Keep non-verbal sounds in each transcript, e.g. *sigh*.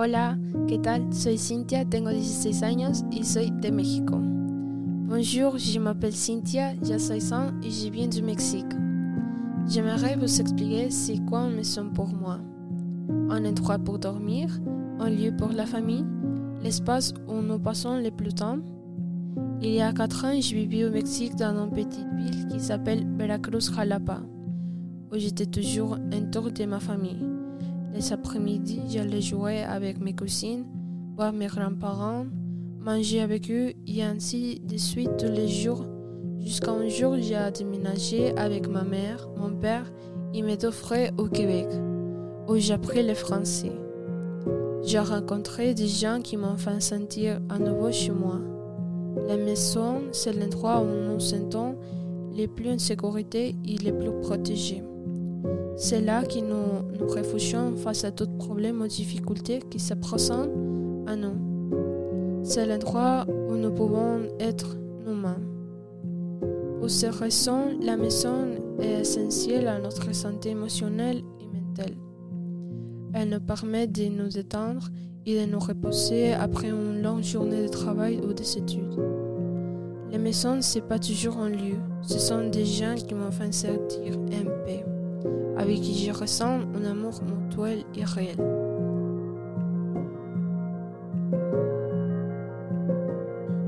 Hola, ¿qué tal? Soy Cynthia, tengo 16 años y soy de México. Bonjour, je m'appelle Cynthia, j'ai 16 ans et je viens du Mexique. J'aimerais vous expliquer c'est quoi une maison pour moi. Un endroit pour dormir, un lieu pour la famille, l'espace où nous passons le plus temps. Il y a 4 ans, je vivais au Mexique dans une petite ville qui s'appelle Veracruz Jalapa, où j'étais toujours autour de ma famille. Les après-midi, j'allais jouer avec mes cousines, voir mes grands-parents, manger avec eux et ainsi de suite tous les jours. Jusqu'à un jour, j'ai déménagé avec ma mère, mon père et mes deux frères au Québec, où j'ai appris le français. J'ai rencontré des gens qui m'ont fait sentir à nouveau chez moi. La maison, c'est l'endroit où nous sentons les plus en sécurité et les plus protégés. C'est là que nous nous réfugions face à tout problème ou difficultés qui se présentent à nous. C'est l'endroit où nous pouvons être nous-mêmes. Pour ces raisons, la maison est essentielle à notre santé émotionnelle et mentale. Elle nous permet de nous détendre et de nous reposer après une longue journée de travail ou des études. Les maisons, ce n'est pas toujours un lieu, ce sont des gens qui m'ont fait sentir en paix avec qui je ressens un amour mutuel et réel.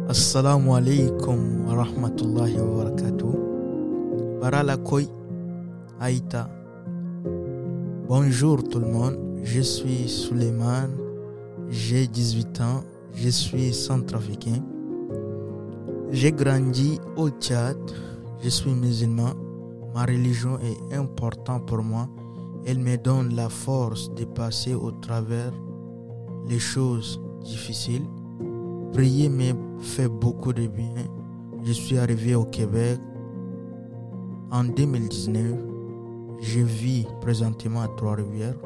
Assalamu alaikum wa rahmatullahi wa barakatuh. Barala Aïta. Bonjour tout le monde, je suis Suleiman, j'ai 18 ans, je suis centrafricain. J'ai grandi au Tchad, je suis musulman Ma religion est importante pour moi. Elle me donne la force de passer au travers les choses difficiles. Prier me fait beaucoup de bien. Je suis arrivé au Québec en 2019. Je vis présentement à Trois-Rivières.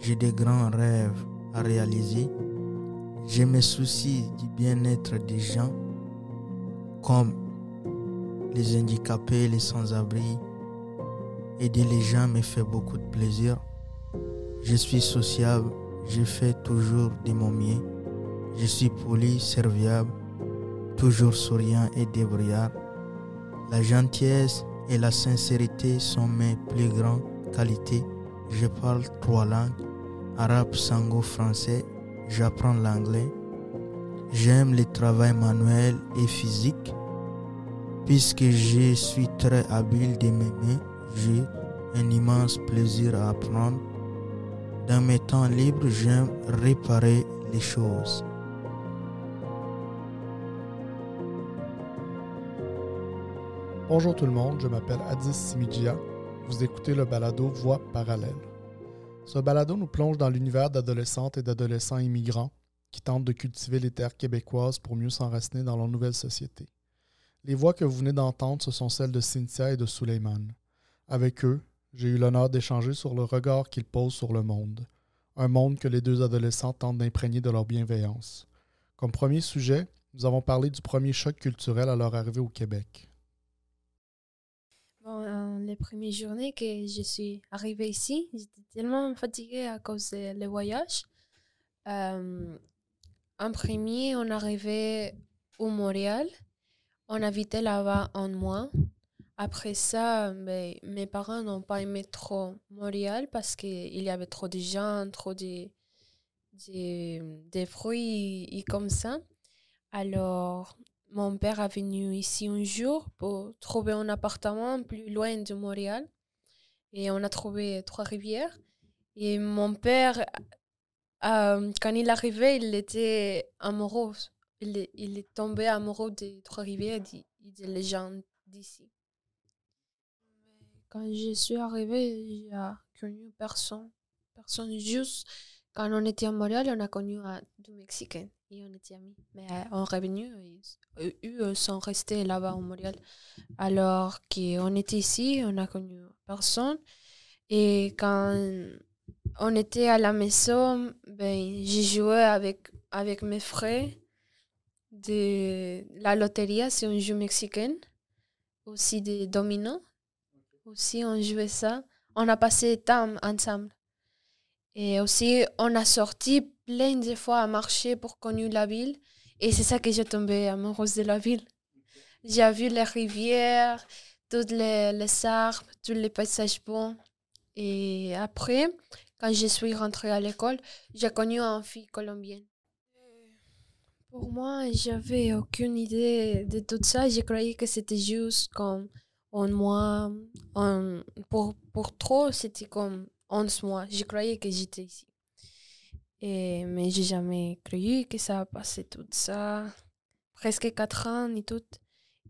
J'ai des grands rêves à réaliser. Je me soucie du bien-être des gens comme les handicapés, les sans-abri. Aider les gens me fait beaucoup de plaisir. Je suis sociable, je fais toujours de mon mieux. Je suis poli, serviable, toujours souriant et débrouillard. La gentillesse et la sincérité sont mes plus grandes qualités. Je parle trois langues, arabe, sango, français. J'apprends l'anglais. J'aime le travail manuel et physique. Puisque je suis très habile de mains, j'ai un immense plaisir à apprendre. Dans mes temps libres, j'aime réparer les choses. Bonjour tout le monde, je m'appelle Adis Simidjia. Vous écoutez le balado Voix parallèle. Ce balado nous plonge dans l'univers d'adolescentes et d'adolescents immigrants qui tentent de cultiver les terres québécoises pour mieux s'enraciner dans leur nouvelle société. Les voix que vous venez d'entendre, ce sont celles de Cynthia et de Suleiman. Avec eux, j'ai eu l'honneur d'échanger sur le regard qu'ils posent sur le monde, un monde que les deux adolescents tentent d'imprégner de leur bienveillance. Comme premier sujet, nous avons parlé du premier choc culturel à leur arrivée au Québec. Bon, euh, les premières journées que je suis arrivée ici, j'étais tellement fatiguée à cause du voyage. Euh, en premier, on arrivait au Montréal. On habitait là-bas un mois. Après ça, mais, mes parents n'ont pas aimé trop Montréal parce qu'il y avait trop de gens, trop de, de, fruits et, comme ça. Alors, mon père est venu ici un jour pour trouver un appartement plus loin de Montréal. Et on a trouvé Trois-Rivières. Et mon père, euh, quand il arrivait, il était amoureux. Il est, il est tombé amoureux des Trois-Rivières et des gens d'ici. Quand je suis arrivée, a connu personne. Personne juste. Quand on était à Montréal, on a connu deux Mexicains et on était amis. Mais euh, on est revenu, eux sont restés là-bas au Montréal. Alors qu'on était ici, on a connu personne. Et quand on était à la maison, ben, j'ai joué avec, avec mes frères de la loterie, c'est un jeu mexicain, aussi des dominos aussi on jouait ça. On a passé temps ensemble. Et aussi, on a sorti plein de fois à marcher pour connaître la ville. Et c'est ça que j'ai tombé amoureuse de la ville. J'ai vu les rivières, tous les, les arbres, tous les paysages bons. Et après, quand je suis rentrée à l'école, j'ai connu une fille colombienne. Pour moi, j'avais aucune idée de tout ça. Je croyais que c'était juste comme un mois. Un, pour, pour trop, c'était comme 11 mois. Je croyais que j'étais ici. Et, mais j'ai jamais cru que ça a passé tout ça. Presque 4 ans et tout.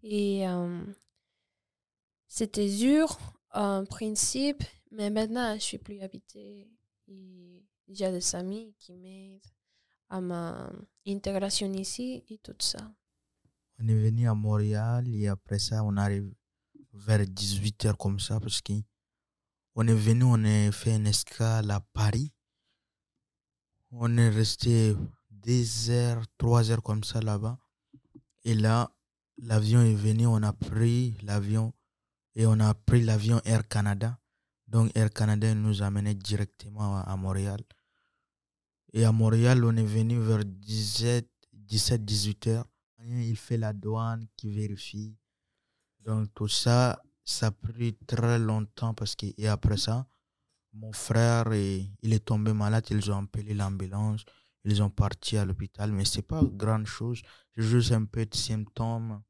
Et euh, c'était dur en principe, mais maintenant je suis plus habitée. Et j'ai des amis qui m'aident ma intégration ici et tout ça. On est venu à Montréal et après ça, on arrive vers 18h comme ça parce qu'on est venu, on a fait une escale à Paris. On est resté 2 heures, 3 heures comme ça là-bas. Et là, l'avion est venu, on a pris l'avion et on a pris l'avion Air Canada. Donc Air Canada nous a amené directement à Montréal. Et à Montréal, on est venu vers 17, 17 18 heures. Il fait la douane qui vérifie. Donc tout ça, ça a pris très longtemps parce que, et après ça, mon frère, il est tombé malade. Ils ont appelé l'ambulance. Ils ont parti à l'hôpital. Mais c'est pas grande chose. C'est juste un peu de symptômes.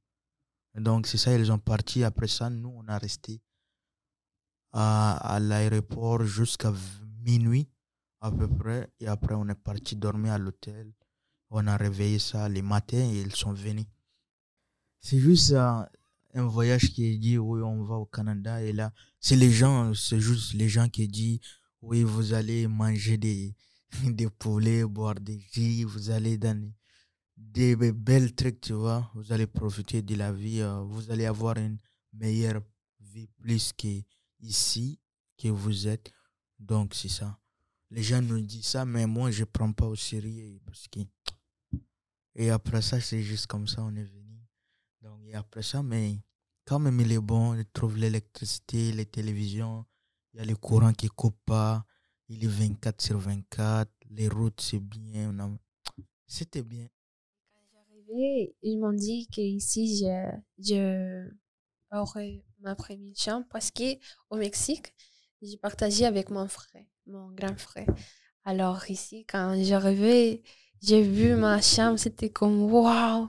Donc c'est ça, ils ont parti. Après ça, nous, on a resté à, à l'aéroport jusqu'à minuit à peu près. Et après, on est parti dormir à l'hôtel. On a réveillé ça les matins et ils sont venus. C'est juste un, voyage qui dit, oui, on va au Canada. Et là, c'est les gens, c'est juste les gens qui disent, oui, vous allez manger des, *laughs* des poulets, boire des jus, vous allez dans des, belles trucs, tu vois. Vous allez profiter de la vie. Euh, vous allez avoir une meilleure vie plus qu'ici, que vous êtes. Donc, c'est ça les gens nous disent ça, mais moi, je ne prends pas au sérieux. Parce que... Et après ça, c'est juste comme ça, on est venu. Donc, et après ça, mais quand même, il est bon. Il trouve l'électricité, les télévisions. Il y a le courant qui ne coupe pas. Il est 24 sur 24. Les routes, c'est bien. *tsk* C'était bien. Quand j'arrivais, ils m'ont dit qu'ici, je, je aurais ma première chambre parce qu'au Mexique, j'ai partagé avec mon frère mon grand frère. Alors ici, quand j'arrivais, j'ai vu ma chambre, c'était comme waouh!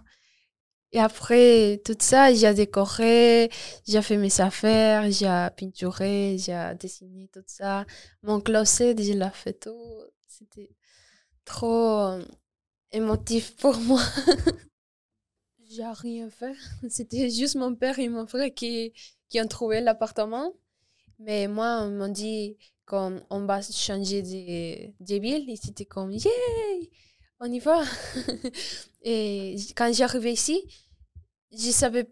Et après tout ça, j'ai décoré, j'ai fait mes affaires, j'ai peinturé, j'ai dessiné tout ça. Mon closet, j'ai la fait tout. C'était trop euh, émotif pour *laughs* moi. j'ai rien fait. C'était juste mon père et mon frère qui, qui ont trouvé l'appartement. Mais moi, on m'a dit, comme on va changer de, de ville. Et c'était comme yeah on y va. *laughs* Et quand j'arrivais ici je savais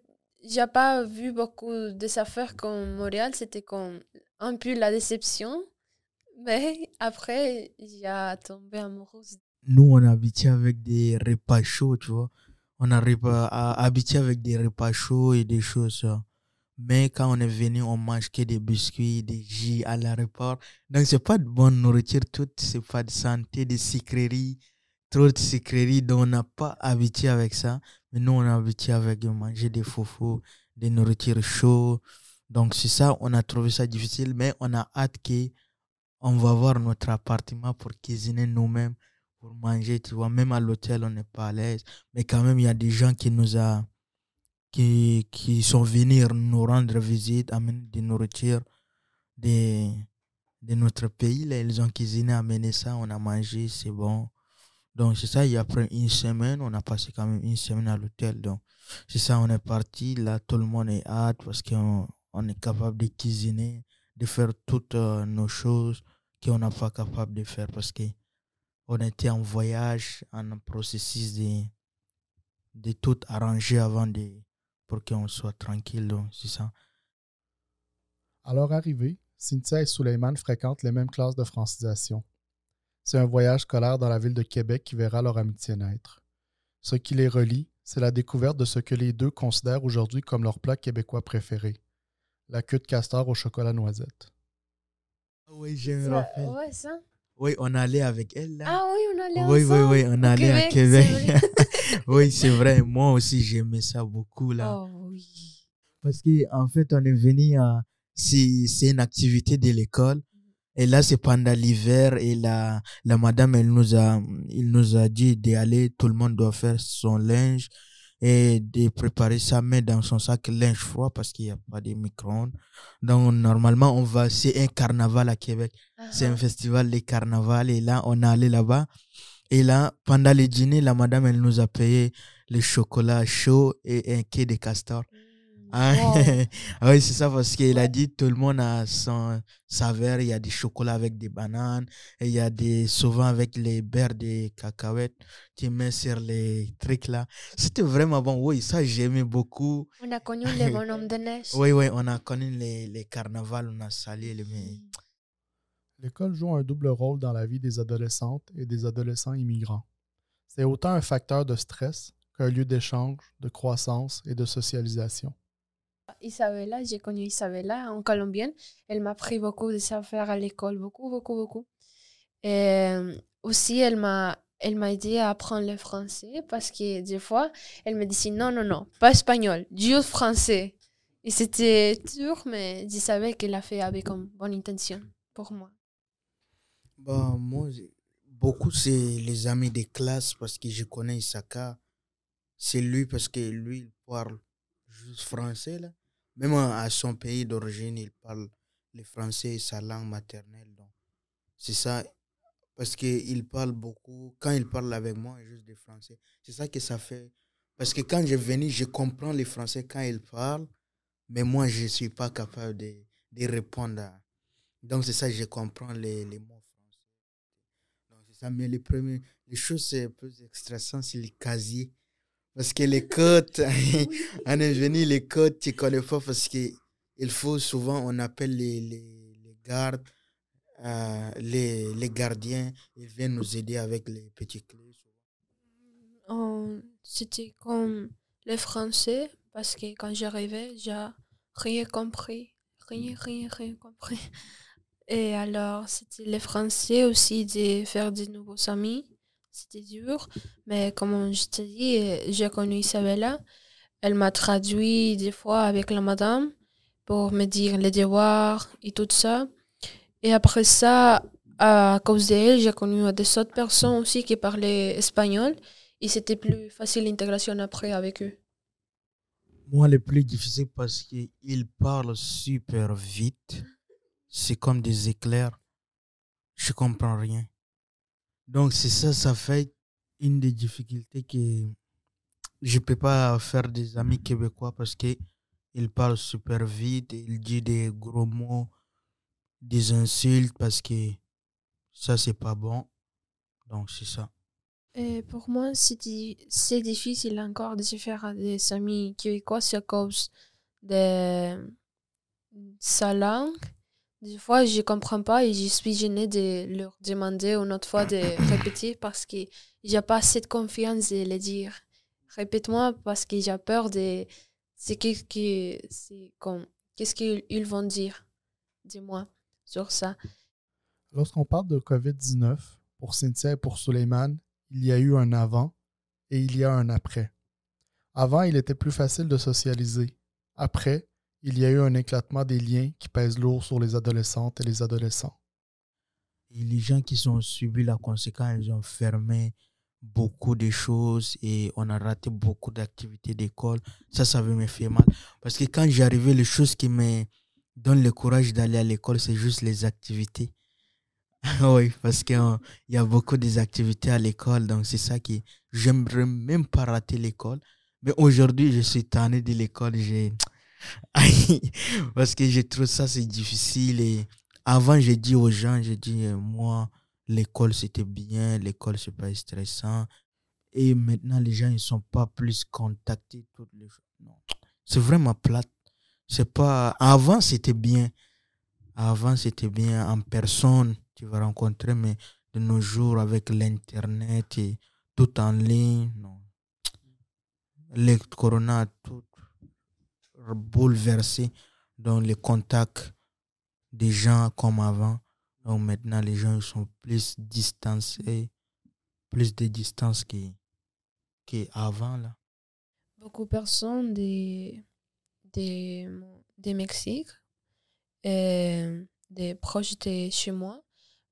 j'ai pas vu beaucoup de affaires comme Montréal. C'était comme un peu la déception. Mais *laughs* après j'ai tombé amoureuse. Nous on a habité avec des repas chauds tu vois. On arrive à habiter avec des repas chauds et des choses mais quand on est venu, on mange que des biscuits, des jus à l'aéroport. Donc, c'est pas de bonne nourriture, tout, c'est pas de santé, des sucreries, trop de sucreries. Donc, on n'a pas habitué avec ça. Mais nous, on a habitué avec manger des foufous, des nourritures chaudes. Donc, c'est ça, on a trouvé ça difficile, mais on a hâte que on va voir notre appartement pour cuisiner nous-mêmes, pour manger, tu vois. Même à l'hôtel, on n'est pas à l'aise. Mais quand même, il y a des gens qui nous ont qui, qui sont venus nous rendre visite, amener des nourritures de, de notre pays. Là, ils ont cuisiné, amené ça, on a mangé, c'est bon. Donc, c'est ça, et après une semaine, on a passé quand même une semaine à l'hôtel. Donc, c'est ça, on est parti. Là, tout le monde est hâte parce qu'on on est capable de cuisiner, de faire toutes euh, nos choses qu'on n'a pas capable de faire parce qu'on était en voyage, en processus de, de tout arranger avant de, pour qu'on soit tranquille, c'est ça. À leur arrivée, Cynthia et Suleiman fréquentent les mêmes classes de francisation. C'est un voyage scolaire dans la ville de Québec qui verra leur amitié naître. Ce qui les relie, c'est la découverte de ce que les deux considèrent aujourd'hui comme leur plat québécois préféré, la queue de castor au chocolat noisette. Oui, j'aime Ouais, ça. Oui, on allait avec elle là. Ah oui, on allait oui, ensemble. oui, oui, on allait à Québec. *laughs* *laughs* oui, c'est vrai. Moi aussi, j'aimais ça beaucoup là. Oh oui. Parce qu'en fait, on est venu à. C'est une activité de l'école. Et là, c'est pendant l'hiver. Et la, la madame, elle nous a, il nous a dit d'aller. Tout le monde doit faire son linge et de préparer sa main dans son sac linge froid parce qu'il n'y a pas de micro-ondes. Donc, normalement, on va. C'est un carnaval à Québec. C'est un Ajá. festival de carnaval. Et là, on est allé là-bas. Et là, pendant le dîner, la madame, elle nous a payé le chocolat chaud et un quai de castor. Ah, Wow. ah *laughs* oui, c'est ça parce qu'il a dit tout le monde a son saveur. Il y a des chocolats avec des bananes et il y a des souvent avec les beurres de cacahuètes. Tu mets sur les trucs là. C'était vraiment bon. Oui, ça j'aimais beaucoup. On a connu les *laughs* bonhommes de neige. Oui, oui, on a connu les, les carnavals, on a salé les. mais- L'école joue un double rôle dans la vie des adolescentes et des adolescents immigrants. C'est autant un facteur de stress qu'un lieu d'échange, de croissance et de socialisation. Isabella, j'ai connu Isabella en colombienne. Elle m'a appris beaucoup de savoir à l'école, beaucoup, beaucoup, beaucoup. Et euh, aussi, elle m'a, elle m'a aidé à apprendre le français parce que des fois, elle me disait non, non, non, pas espagnol, juste français. Et c'était dur, mais je savais qu'elle a fait avec une bonne intention pour moi. Bah, moi, beaucoup, c'est les amis de classe parce que je connais Isaka. C'est lui parce que lui, il parle juste français, là. Même à son pays d'origine, il parle le français sa langue maternelle. C'est ça. Parce qu'il parle beaucoup. Quand il parle avec moi, juste de français. C'est ça que ça fait. Parce que quand je venu, je comprends le français quand il parle. Mais moi, je ne suis pas capable de, de répondre. Donc, c'est ça, je comprends les, les mots ça. Mais les premiers, les choses c'est un peu stressantes, c'est les casiers. Parce que les codes, *laughs* on est venu, les codes, tu connais pas parce que il faut souvent, on appelle les, les, les gardes, euh, les, les gardiens, ils viennent nous aider avec les petits clés. On- C'était comme le français parce que quand j'arrivais, j'ai rien compris. Rien, rien, rien compris. Et alors, c'était le français aussi de faire de nouveaux amis. C'était dur. Mais comme je dis, euh, j'ai connu Isabella. Elle m'a traduit des fois avec la madame pour me dire les devoirs et tout ça. Et après ça, à cause d'elle, j'ai connu des autres personnes aussi qui parlaient espagnol. Et c'était plus facile l'intégration après avec eux. Moi, le plus difficile parce qu'ils parlent super vite. C'est comme des éclairs. Je comprends rien. Donc, c'est ça, ça fait une des difficultés que je peux pas faire des amis québécois parce que ils parlent super vite, ils disent des gros mots, des insultes parce que ça, c'est pas bon. Donc, c'est ça. Pour moi, c'est difficile encore de se faire des amis québécois à cause de sa langue. Des fois, je comprends pas et je suis gênée de leur demander une autre fois de *coughs* répéter parce que j'ai pas assez de confiance de le dire. Répète-moi parce que j'ai peur de c'est qu'est-ce que c'est comme qu'est-ce qu'ils ils vont dire de moi sur ça. Lorsqu'on parle de COVID-19, pour Cynthia et pour Suleiman, il y a eu un avant et il y a un après. Avant, il était plus facile de socialiser. Après, il y a eu un éclatement des liens qui pèsent lourd sur les adolescentes et les adolescents. Et les gens qui ont subi la conséquence, ils ont fermé beaucoup de choses et on a raté beaucoup d'activités d'école. Ça, ça me fait mal. Parce que quand j'arrivais, les choses qui me donnent le courage d'aller à l'école, c'est juste les activités. *laughs* oui, parce qu'il y a beaucoup des activités à l'école, donc c'est ça qui... J'aimerais même pas rater l'école. Mais aujourd'hui, je suis tanné de l'école. J'ai... parce que je trouve ça, c'est difficile. Et avant, j'ai dit aux gens, j'ai dit, euh, moi, l'école, c'était bien, l'école, c'est pas stressant. Et maintenant, les gens, ils sont pas plus contactés. Toutes les... Non. C'est vraiment plate. C'est pas... Avant, c'était bien. Avant, c'était bien en personne, tu vas rencontrer, mais de nos jours, avec l'Internet et tout en ligne, non. Le corona tout bouleversé dans les contacts des gens comme avant. Donc maintenant, les gens sont plus distancés, plus de distance qu'avant. là. Beaucoup de personnes des, des, des Mexique et des proches de chez moi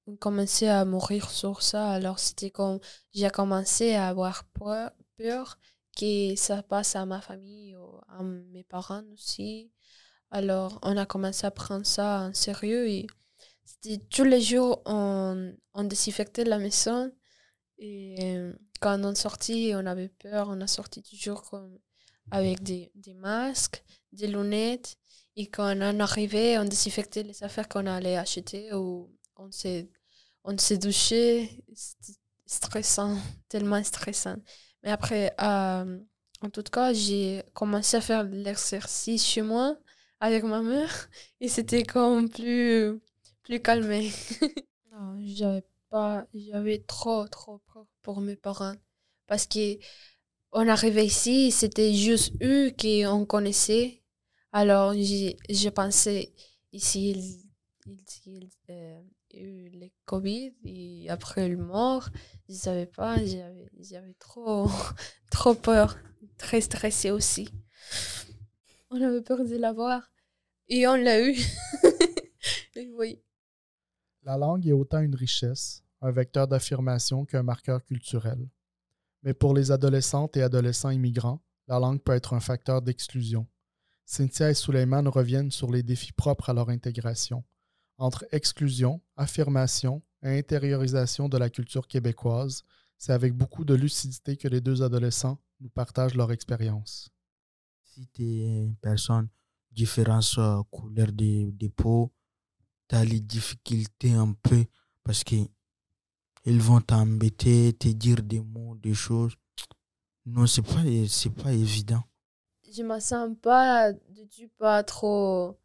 ont commencé à mourir sur ça. Alors c'était comme j'ai commencé à avoir peur, peur que ça passe à ma famille à mes parents aussi. Alors on a commencé à prendre ça en sérieux et tous les jours on, on désinfectait la maison et quand on sortit on avait peur, on a sorti toujours comme avec des, des masques, des lunettes et quand on arrivait on désinfectait les affaires qu'on allait acheter ou on s'est on s'est douché, c'était stressant, *laughs* tellement stressant. Mais après, euh, en tout cas, j'ai commencé à faire l'exercice chez moi avec ma mère *laughs* et c'était comme plus, plus calmé. *laughs* non, j'avais pas, j'avais trop, trop peur pour mes parents parce que on arrivait ici, c'était juste eux qu'on connaissait. Alors, je pensais ici, ils, euh, eu le Covid et après le mort, je savais pas, j'avais trop, *laughs* trop peur, très stressé aussi. On avait peur de l'avoir et on l'a eu. *laughs* oui. La langue est autant une richesse, un vecteur d'affirmation qu'un marqueur culturel. Mais pour les adolescentes et adolescents immigrants, la langue peut être un facteur d'exclusion. Cynthia et Suleiman reviennent sur les défis propres à leur intégration entre exclusion, affirmation et intériorisation de la culture québécoise, c'est avec beaucoup de lucidité que les deux adolescents nous partagent leur expérience. Si tu es une personne différente euh, couleur de, de peau, tu as les difficultés un peu parce qu'ils vont t'embêter, te dire des mots, des choses. Non, c'est pas, pas évident. Je me sens pas du pas trop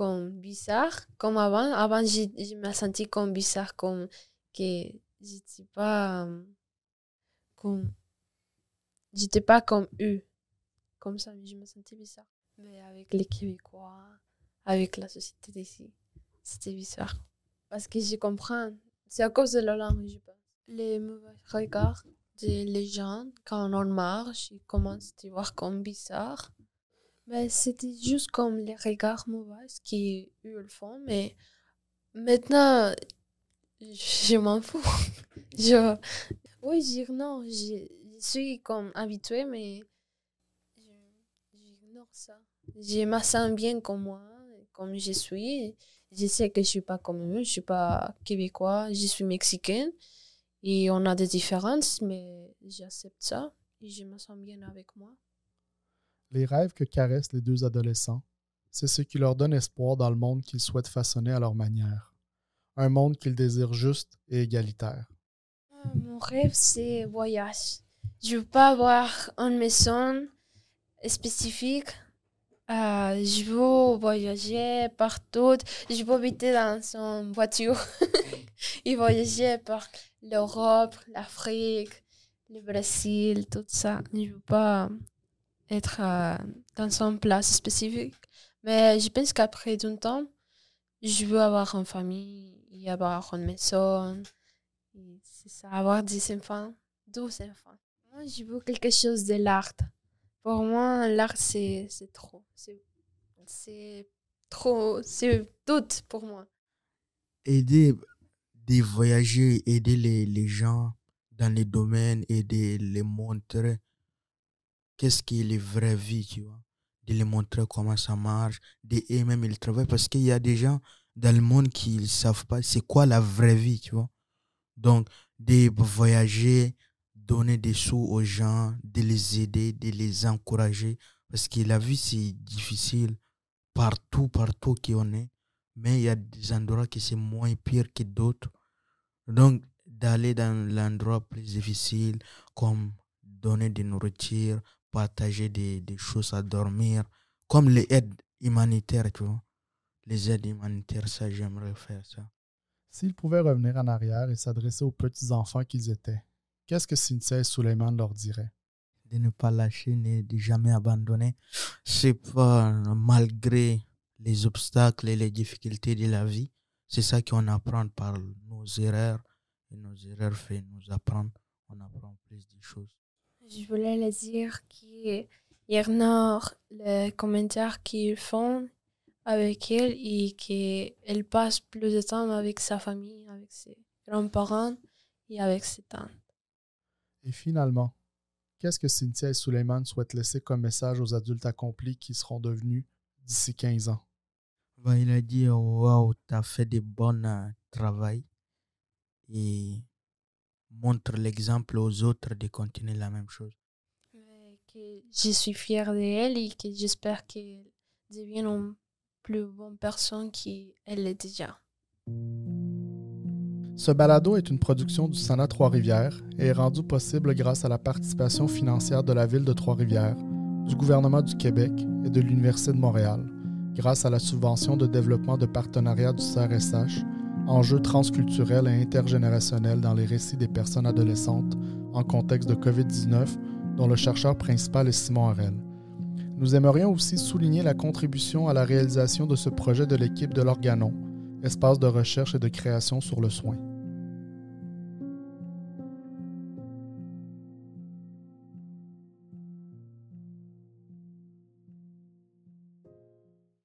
comme bizarre, comme avant. Avant, je, je me sentais comme bizarre, comme que j'étais pas comme. J'étais pas comme eux. Comme ça, je me sentais bizarre. Mais avec les Québécois, avec la société d'ici, c'était bizarre. Parce que je comprends. C'est à cause de la langue, je pense. Les mauvais regards des gens, quand on marche, ils commencent à te voir comme bizarre. Ben, c'était juste comme les regards mauvais qui eux le font, mais maintenant, je m'en *laughs* fous. je, oui, je non, je, suis comme habituée, mais j'ignore ça. Je me sens bien comme moi, comme je suis. Je sais que je suis pas comme eux, je suis pas québécois, je suis mexicaine. Et on a des différences, mais j'accepte ça et je me sens bien avec moi. Les rêves que caressent les deux adolescents, c'est ce qui leur donne espoir dans le monde qu'ils souhaitent façonner à leur manière. Un monde qu'ils désirent juste et égalitaire. Ah, mon rêve, c'est voyage. Je veux pas avoir une maison spécifique. Euh, je veux voyager partout. Je veux habiter dans une voiture *laughs* et voyager par l'Europe, l'Afrique, le Brésil, tout ça. Je veux pas être euh, dans une place spécifique. Mais je pense qu'après d'un temps, je veux avoir une famille, et avoir une maison, c'est ça, avoir 10 enfants, 12 enfants. Moi, je veux quelque chose de l'art. Pour moi, l'art, c'est trop. C'est trop, c'est tout pour moi. Aider des voyager, aider les, les gens dans les domaines, aider les montrer qu'est-ce qui est la vraie vie, tu vois? De les montrer comment ça marche, de même ils travaillent parce qu'il y a des gens dans le monde qui ne savent pas c'est quoi la vraie vie, tu vois? Donc, de voyager, donner des sous aux gens, de les aider, de les encourager. Parce que la vie, c'est difficile partout, partout qu'on est. Mais il y a des endroits qui sont moins pires que d'autres. Donc, d'aller dans l'endroit plus difficile, comme donner de nourriture, partager des, des, choses à dormir, comme les aides humanitaires, tu vois. Les aides humanitaires, ça, j'aimerais faire ça. S'ils pouvaient revenir en arrière et s'adresser aux petits-enfants qu'ils étaient, qu'est-ce que Cynthia et Suleiman leur diraient? De ne pas lâcher, de jamais abandonner. C'est pas malgré les obstacles et les difficultés de la vie, c'est ça qu'on apprend par nos erreurs. Et nos erreurs fait nous apprendre, on apprend plus de choses. Je voulais le dire qu'il a les commentaires qu'ils font avec elle et qu'elle passe plus de temps avec sa famille, avec ses grands-parents et avec ses tantes. Et finalement, qu'est-ce que Cynthia et Suleiman souhaitent laisser comme message aux adultes accomplis qui seront devenus d'ici 15 ans? Ben, il a dit Waouh, tu as fait de bons euh, travail et montre l'exemple aux autres de continuer la même chose. Que je suis fière d'elle et que j'espère qu'elle devienne une plus bonne personne qu'elle est déjà. Ce balado est une production du Sénat Trois-Rivières et est rendu possible grâce à la participation financière de la Ville de Trois-Rivières, du gouvernement du Québec et de l'Université de Montréal grâce à la subvention de développement de partenariat du CRSH, enjeux transculturels et intergénérationnels dans les récits des personnes adolescentes en contexte de COVID-19, dont le chercheur principal est Simon Harel. Nous aimerions aussi souligner la contribution à la réalisation de ce projet de l'équipe de l'Organon, espace de recherche et de création sur le soin.